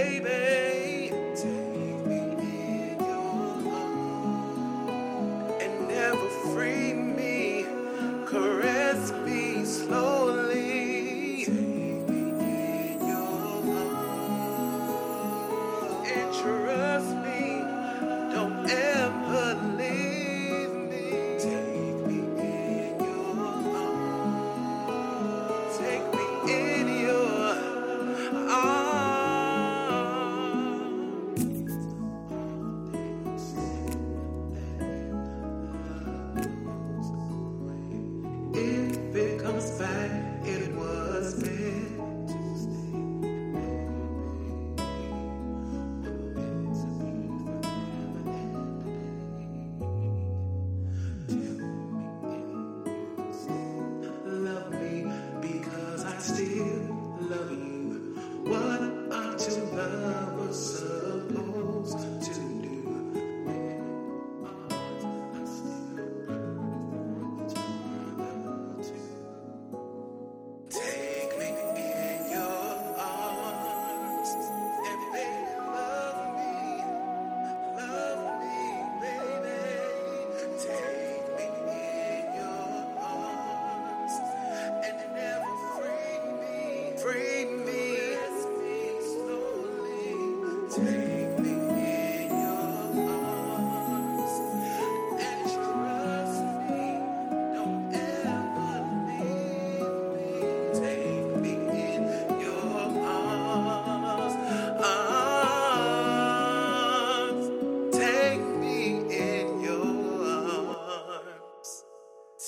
baby. Take me in your arms and never free me. Caress me slowly. Trust